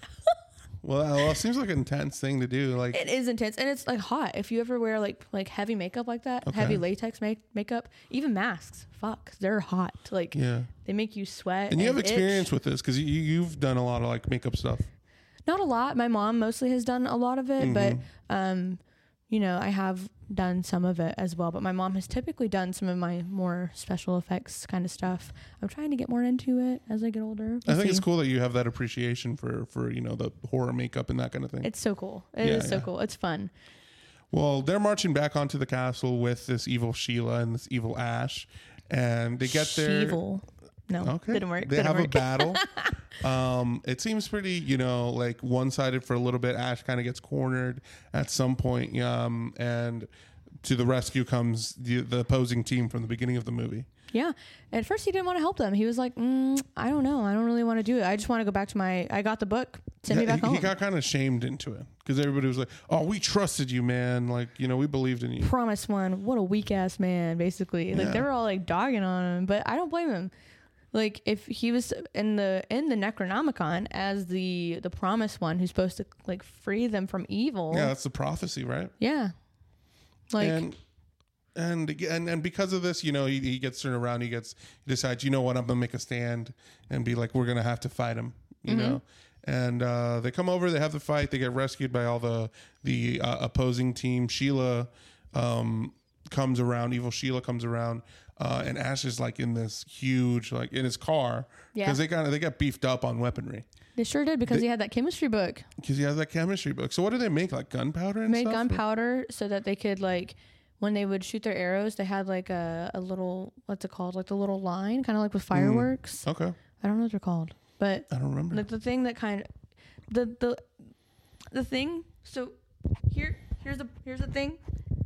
Well, well it seems like an intense thing to do like It is intense and it's like hot. If you ever wear like like heavy makeup like that, Okay. heavy latex make, makeup, even masks, fuck, they're hot. Like yeah they make you sweat. and you have itch. experience with this because you, you've done a lot of like makeup stuff Not a lot. My mom mostly has done a lot of it, but Mhm. um, you know, I have done some of it as well, but my mom has typically done some of my more special effects kind of stuff. I'm trying to get more into it as I get older. I We'll think it's cool that you have that appreciation for for you know the horror makeup and that kind of thing. It's so cool. It is Yeah, so yeah. cool. It's fun. Well, they're marching back onto the castle with this evil Sheila and this evil Ash, and they get there. Evil. No, Okay, didn't work. They didn't have work. a battle. [LAUGHS] um, it seems pretty, you know, like one sided for a little bit. Ash kind of gets cornered at some point, um, and to the rescue comes the, the opposing team from the beginning of the movie. Yeah. At first, he didn't want to help them. He was like, mm, I don't know. I don't really want to do it. I just want to go back to my. I got the book. Send me back he, home. he got kind of shamed into it because everybody was like, "Oh, we trusted you, man. Like, you know, we believed in you." Promise one. What a weak ass man, basically. Like Yeah. they were all like dogging on him, but I don't blame him. Like if he was in the in the Necronomicon as the the promised one who's supposed to like free them from evil. Yeah, that's the prophecy, right? Yeah. Like and and and and because of this, you know, he, he gets turned around. He gets he decides, you know what, I'm gonna make a stand and be like, we're gonna have to fight him, you Mm-hmm. know. And uh, they come over, they have the fight, they get rescued by all the the uh, opposing team. Sheila um, comes around, evil Sheila comes around, uh, and Ash is like in this huge, like in his car, Yeah. because they got they got beefed up on weaponry they sure did because he had that chemistry book. because he has that chemistry book. So what do they make like gunpowder and made stuff? gunpowder so that they could like when they would shoot their arrows they had like a, a little what's it called like the little line kind of like with Mm. fireworks Okay, i don't know what they're called but I don't remember. like the thing that kind of the the the thing so here here's the here's the thing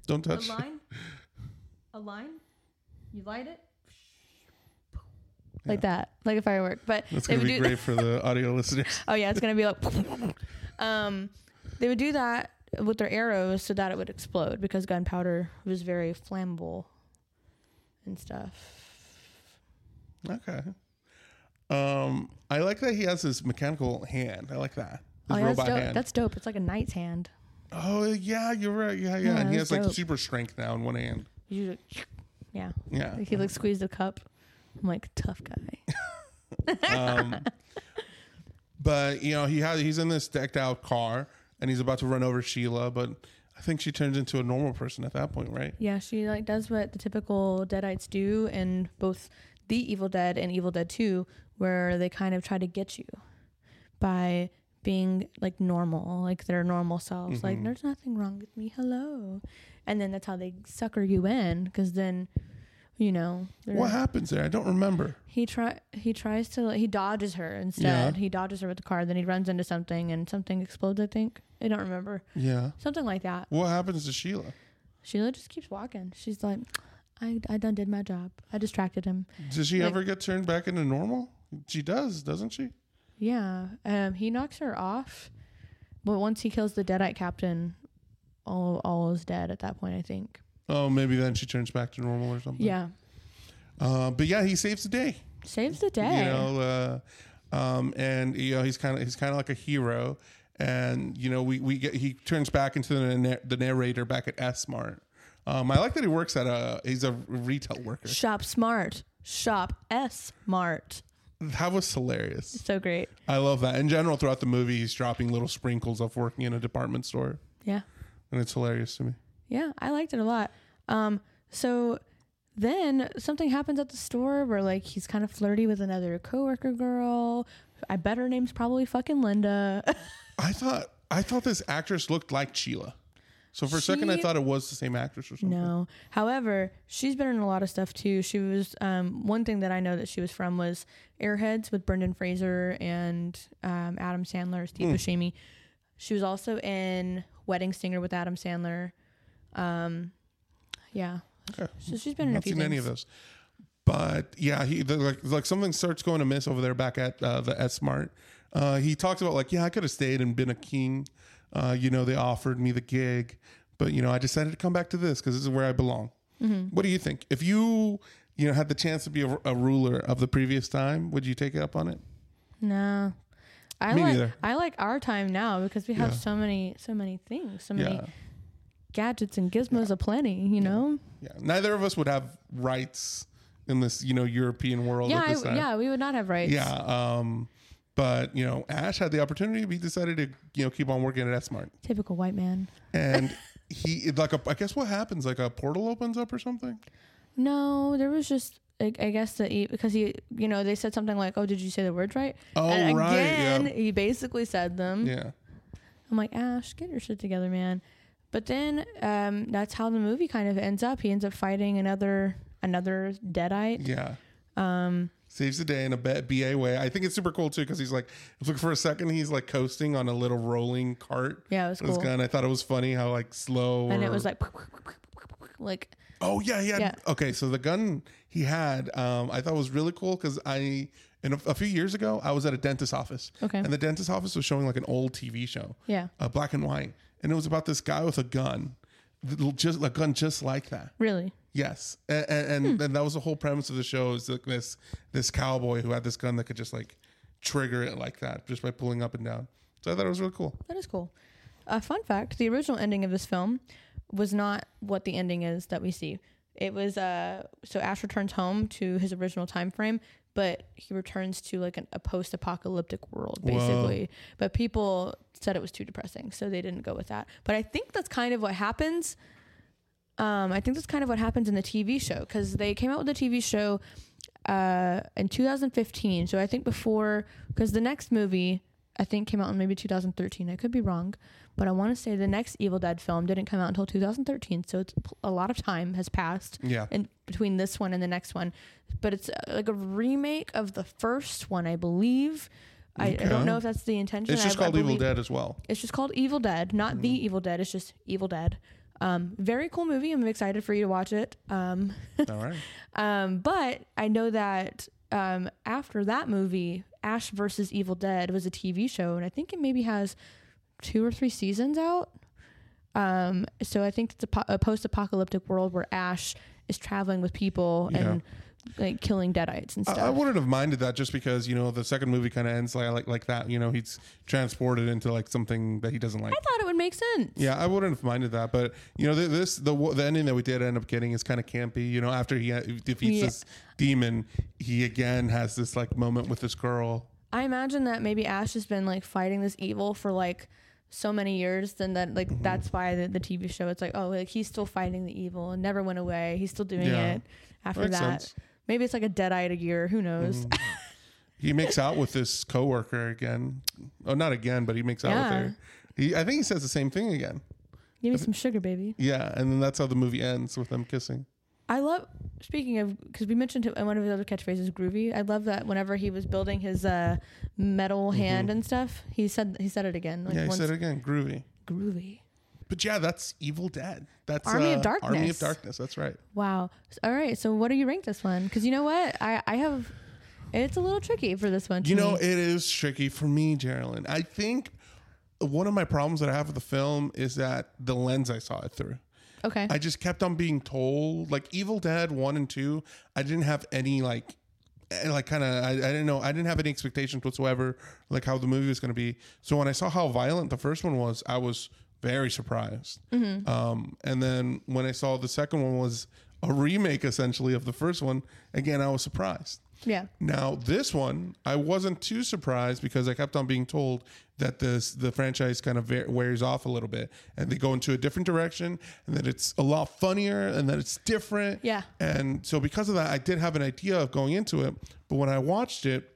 don't touch. a line a line you light it like that like a firework but That's gonna be do great [LAUGHS] for the audio listeners. Oh yeah, it's gonna be like, [LAUGHS] um, they would do that with their arrows so that it would explode because gunpowder was very flammable and stuff. Okay. Um, I like that he has his mechanical hand. I like that. Oh His yeah, that's dope. hand. That's dope. It's like a knight's hand. oh yeah, you're right. Yeah, yeah. Yeah, and he that's has like super strength now in one hand. You just- yeah, Yeah. like he like squeezed a cup. I'm like tough guy. [LAUGHS] Um, but you know he has he's in this decked out car and he's about to run over Sheila, but I think she turns into a normal person at that point, right? Yeah, she like does what the typical Deadites do in both the Evil Dead and Evil Dead Two, where they kind of try to get you by being like normal, like their normal selves. Like, Mhm. there's nothing wrong with me. Hello, and then that's how they sucker you in, because then, you know, What happens there? I don't remember. he try he tries to he dodges her instead. Yeah. He dodges her with the car. Then he runs into something and something explodes. I think I don't remember Yeah. something like that. What happens to Sheila? Sheila just keeps walking. She's like, I, I done did my job. I distracted him. Does she Like- ever get turned back into normal? She does, doesn't she? Yeah. Um, he knocks her off, but once he kills the Deadite captain, all all is dead at that point. I think. Oh, maybe then she turns back to normal or something. Yeah. Uh, but yeah, he saves the day. Saves the day. You know, uh, um, and you know he's kind of he's kind of like a hero. And you know, we we get he turns back into the na- the narrator back at S Mart. Um, I like that he works at a he's a retail worker. Shop smart. Shop S smart. That was hilarious. So great. I love that. In general, throughout the movie, he's dropping little sprinkles of working in a department store, Yeah. And it's hilarious to me. Yeah, I liked it a lot. Um, so then something happens at the store where like he's kind of flirty with another coworker girl. I bet her name's probably fucking Linda. [LAUGHS] I thought I thought this actress looked like Sheila. So for a second, I thought it was the same actress or something. No. However, she's been in a lot of stuff too. She was um, one thing that I know that she was from was Airheads with Brendan Fraser and um, Adam Sandler, Steve Hmm. Buscemi. She was also in Wedding Singer with Adam Sandler. Um, yeah. Okay. So she's been in a few seen things. any of those. But yeah, he the, like like something starts going amiss over there back at uh, the S Mart. Uh, he talks about like, yeah, I could have stayed and been a king. Uh, you know, they offered me the gig, but you know, I decided to come back to this because this is where I belong. Mm-hmm. What do you think? If you you know had the chance to be a, a ruler of the previous time, would you take it up on it? No. I Me like neither. I like our time now because we have Yeah. so many so many things, so many Yeah, gadgets and gizmos aplenty, you know? yeah. Neither of us would have rights in this you know European world Yeah, at this I, time. yeah, we would not have rights. Yeah. Um, but you know, Ash had the opportunity. He decided to you know keep on working at S Mart. Typical white man. and [LAUGHS] he like a, I guess what happens like a portal opens up or something. No, there was just I, I guess the e- because he you know they said something like, "Oh, did you say the words right?" Oh and right, again, yeah, he basically said them. yeah. I'm like, Ash, get your shit together, man. But then um, that's how the movie kind of ends up. He ends up fighting another another deadite. Yeah. Um, Saves the day in a ba- BA way. I think it's super cool too because he's like, for a second, he's like coasting on a little rolling cart yeah, it was with his cool. gun. I thought it was funny how like slow. And it was like, [LAUGHS] like oh yeah, yeah. Yeah. Okay, so the gun he had, um, I thought was really cool because I, in a, a few years ago, I was at a dentist office, okay, and the dentist office was showing like an old TV show, yeah, uh, black and white, and it was about this guy with a gun, just a gun just like that. really, Yes, and and, Hmm. and that was the whole premise of the show is like this this cowboy who had this gun that could just like trigger it like that just by pulling up and down. So I thought it was really cool. that is cool. A fun fact: the original ending of this film was not what the ending is that we see. It was uh, so Ash returns home to his original time frame, but he returns to like an, a post-apocalyptic world, Whoa. basically. But people said it was too depressing, so they didn't go with that. But I think that's kind of what happens. Um, I think that's kind of what happens in the TV show because they came out with the TV show uh, in 2015. So I think before, because the next movie I think came out in maybe 2013. I could be wrong, but I want to say the next Evil Dead film didn't come out until 2013. So it's a lot of time has passed Yeah, in between this one and the next one. But it's uh, like a remake of the first one, I believe. I, I don't know if that's the intention. it's just I- I called Evil Dead as well. It's just called Evil Dead, not the Evil Dead. It's just Evil Dead. Um, very cool movie. I'm excited for you to watch it. Um, All [LAUGHS] right. um, but I know that um, after that movie, Ash versus Evil Dead was a TV show, and I think it maybe has two or three seasons out. Um, so I think it's a, po- a post-apocalyptic world where Ash is traveling with people Yeah. and like killing deadites and stuff. I wouldn't have minded that just because you know the second movie kind of ends like, like like that. You know, he's transported into like something that he doesn't like. I thought it would make sense. Yeah, I wouldn't have minded that, but you know, th- this the the ending that we did end up getting is kind of campy. You know, after he uh, defeats Yeah. this demon, he again has this like moment with this girl. I imagine that maybe Ash has been like fighting this evil for like so many years, then that like Mm-hmm. that's why the, the TV show it's like oh like he's still fighting the evil and never went away. He's still doing Yeah. it after that. Maybe it's like a deadite a year. Who knows? Mhm. he makes out with this coworker again. Oh, not again, but he makes out with her. He, I think he says the same thing again. Give me some sugar, baby. Yeah, and then that's how the movie ends with them kissing. I love. Speaking of, because we mentioned it- one of his other catchphrases, "groovy." I love that whenever he was building his uh, metal hand and stuff, he said he said it again. Like Mm-hmm. yeah, he said it again, groovy. groovy. But yeah, that's Evil Dead. That's Army of Darkness. Army of Darkness. That's right. Wow. All right. So what do you rank this one? Because you know what, I I have. It's a little tricky for this one. To You know, me. it is tricky for me, Jeralyn. I think one of my problems that I have with the film is that the lens I saw it through. Okay. I just kept on being told, like Evil Dead one and two. I didn't have any like, eh, like kind of. I, I didn't know. I didn't have any expectations whatsoever, like how the movie was going to be. So when I saw how violent the first one was, I was very surprised. Um, and then when I saw the second one was a remake essentially of the first one, again I was surprised. Yeah. Now this one, I wasn't too surprised because I kept on being told that this the franchise kind of wears off a little bit, and they go into a different direction, and that it's a lot funnier, and that it's different. Yeah. And so because of that, I did have an idea of going into it, but when I watched it,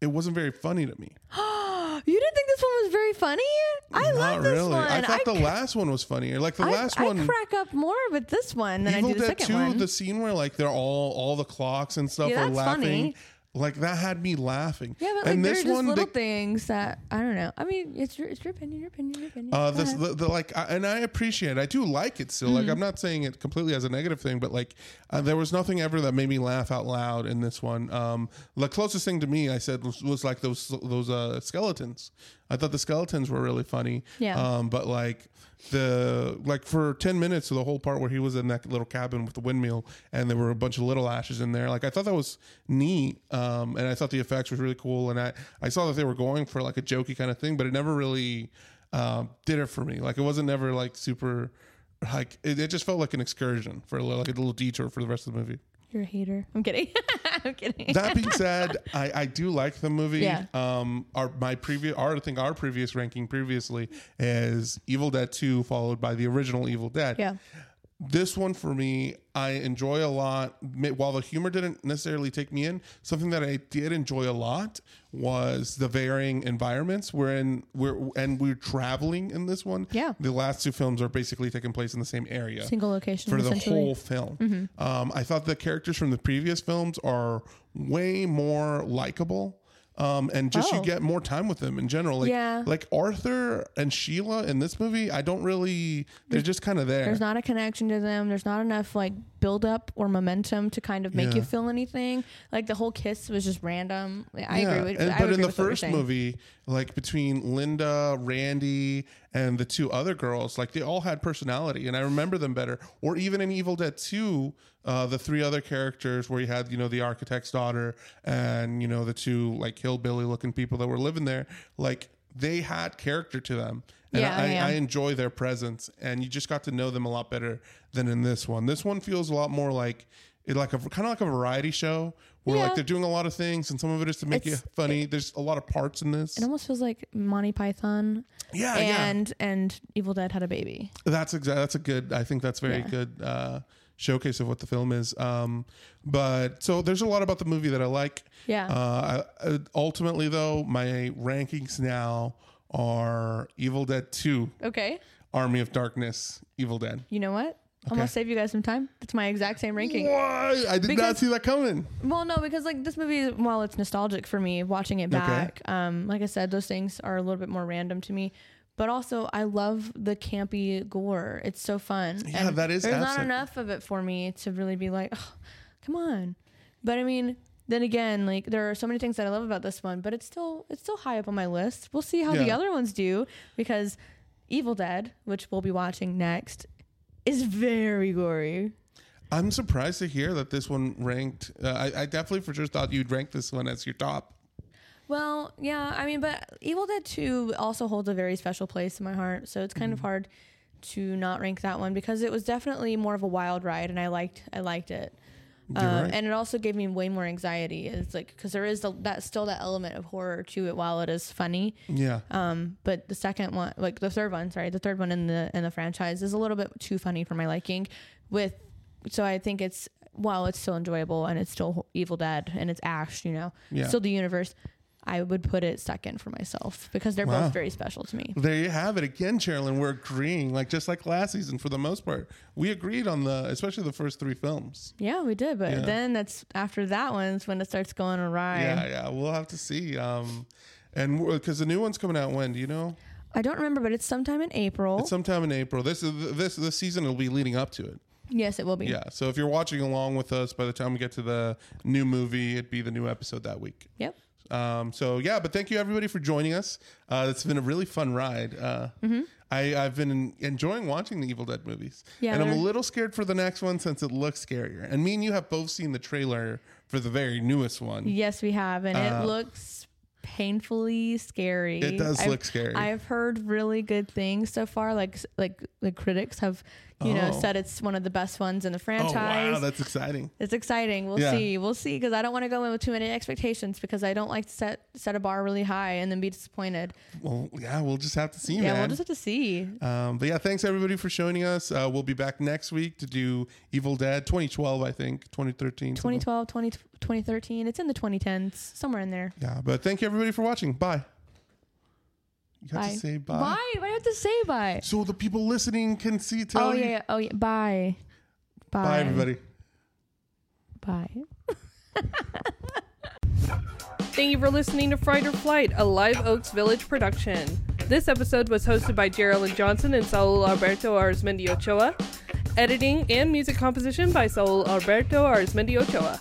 it wasn't very funny to me. [GASPS] You didn't one was very funny? I Not love this really. one. I thought the cr- last one was funnier. Like the I, last I one. crack up more with this one than Evil I do the Dead second 2, one. the scene where like they're all all the clocks and stuff Yeah, are that's laughing. funny. Like that had me laughing. yeah, but like and this just one, little the, things that I don't know. I mean, it's your it's your opinion, your opinion, your opinion. Uh, this the, the like, I, and I appreciate. it. I do like it still. Mm-hmm. Like, I'm not saying it completely as a negative thing, but like, uh, there was nothing ever that made me laugh out loud in this one. Um, the closest thing to me, I said, was, was like those those uh, skeletons. I thought the skeletons were really funny. Yeah. Um, but like the like for ten minutes, of the whole part where he was in that little cabin with the windmill, and there were a bunch of little ashes in there. Like I thought that was neat, um, and I thought the effects was really cool, and I I saw that they were going for like a jokey kind of thing, but it never really um, did it for me. Like it wasn't never like super, like it, it just felt like an excursion for a little, like a little detour for the rest of the movie. You're a hater. I'm kidding. [LAUGHS] I'm kidding. That being [LAUGHS] said, I, I do like the movie. Yeah. Um, our my previous, our I think our previous ranking previously is Evil Dead Two, followed by the original Evil Dead. yeah. This one for me, I enjoy a lot. While the humor didn't necessarily take me in, something that I did enjoy a lot was the varying environments. We're in, we're and we're traveling in this one. Yeah. The last two films are basically taking place in the same area Single location for the whole film. Um, I thought the characters from the previous films are way more likable. Um, and just you Oh. get more time with them in general. Like, Yeah. like Arthur and Sheila in this movie, I don't really. They're just kind of there. There's not a connection to them. There's not enough like build up or momentum to kind of make you feel anything. Like the whole kiss was just random. I agree with. and- I but in the with what you're first movie, like between Linda, Randy, and the two other girls, like they all had personality, and I remember them better. Or even in Evil Dead Two, uh, the three other characters where you had, you know, the architect's daughter and you know the two like hillbilly looking people that were living there, like they had character to them. And Yeah, I, yeah. I enjoy their presence, and you just got to know them a lot better than in this one. This one feels a lot more like it, like a kind of like a variety show where like they're doing a lot of things, and some of it is to make It's- you funny. There's a lot of parts in this. It almost feels like Monty Python Yeah, yeah. and and Evil Dead had a baby. That's exactly that's a good. I think that's very Yeah. good uh, showcase of what the film is. Um, but so there's a lot about the movie that I like. Yeah. Uh, I, uh, ultimately, though, my rankings now are Evil Dead Two, Okay. Army of Darkness, Evil Dead. You know what? I'm gonna save you guys some time. It's my exact same ranking. Why? I did not see that coming. Well, no, because like this movie, while it's nostalgic for me, watching it back, um, like I said, those things are a little bit more random to me. But also, I love the campy gore. It's so fun. Yeah, that is There's not enough of it for me to really be like, oh, come on. But I mean, then again, like there are so many things that I love about this one, but it's still it's still high up on my list. We'll see how the other ones do because Evil Dead, which we'll be watching next, is very gory. I'm surprised to hear that this one ranked. Uh, I, I definitely for sure thought you'd rank this one as your top. Well, yeah, I mean, but Evil Dead 2 also holds a very special place in my heart, so it's kind of Mm-hmm. hard to not rank that one because it was definitely more of a wild ride and I liked I liked it. Um, right. and it also gave me way more anxiety. It's like because there is the, that still that element of horror to it while it is funny. Yeah. Um, but the second one, like the third one, sorry, the third one in the in the franchise is a little bit too funny for my liking. With so I think it's while it's still enjoyable and it's still Evil Dead and it's Ash, you know, Yeah. still the universe. I would put it second for myself because they're Wow. both very special to me. There you have it again, Jeralyn. We're agreeing, like just like last season for the most part. We agreed on the, especially the first three films. Yeah, we did, but Yeah. then that's after that one's when it starts going awry. Yeah, yeah. We'll have to see. Um, and because the new one's coming out when? Do you know? I don't remember, but it's sometime in April. It's sometime in April. This is this this season will be leading up to it. yes, it will be. Yeah. So if you're watching along with us, by the time we get to the new movie, it'd be the new episode that week. Yep. Um, so yeah, but thank you everybody for joining us. Uh, it's been a really fun ride. Uh, I, I've been enjoying watching the Evil Dead movies, Yeah, and I'm a little scared for the next one since it looks scarier. And me and you have both seen the trailer for the very newest one. Yes, we have, and Uh, it looks painfully scary. It does I've- look scary. I've heard really good things so far. Like like the critics have, you know, Oh. said it's one of the best ones in the oh franchise. wow, that's exciting. it's exciting. We'll Yeah. see. We'll see because I don't want to go in with too many expectations because I don't like to set set a bar really high and then be disappointed. Well, yeah, we'll just have to see, Yeah, man. we'll just have to see. Um, but yeah, thanks everybody for joining us. Uh, we'll be back next week to do Evil Dead 2012, I think, 2013. something. 2012, 20, 2013. It's in the 2010s, somewhere in there. Yeah, but thank you everybody for watching. Bye. You got Bye. to say bye. Bye. Why do I have to say bye? So the people listening can see. Oh, tell Oh you. yeah, yeah. Oh yeah. Bye. Bye. Bye, everybody. Bye. [LAUGHS] Thank you for listening to Fright or Flight, a Live Oaks Village production. This episode was hosted by Jeralyn Johnson and Saul Alberto Arzmendi Ochoa. Editing and music composition by Saul Alberto Arzmendi Ochoa.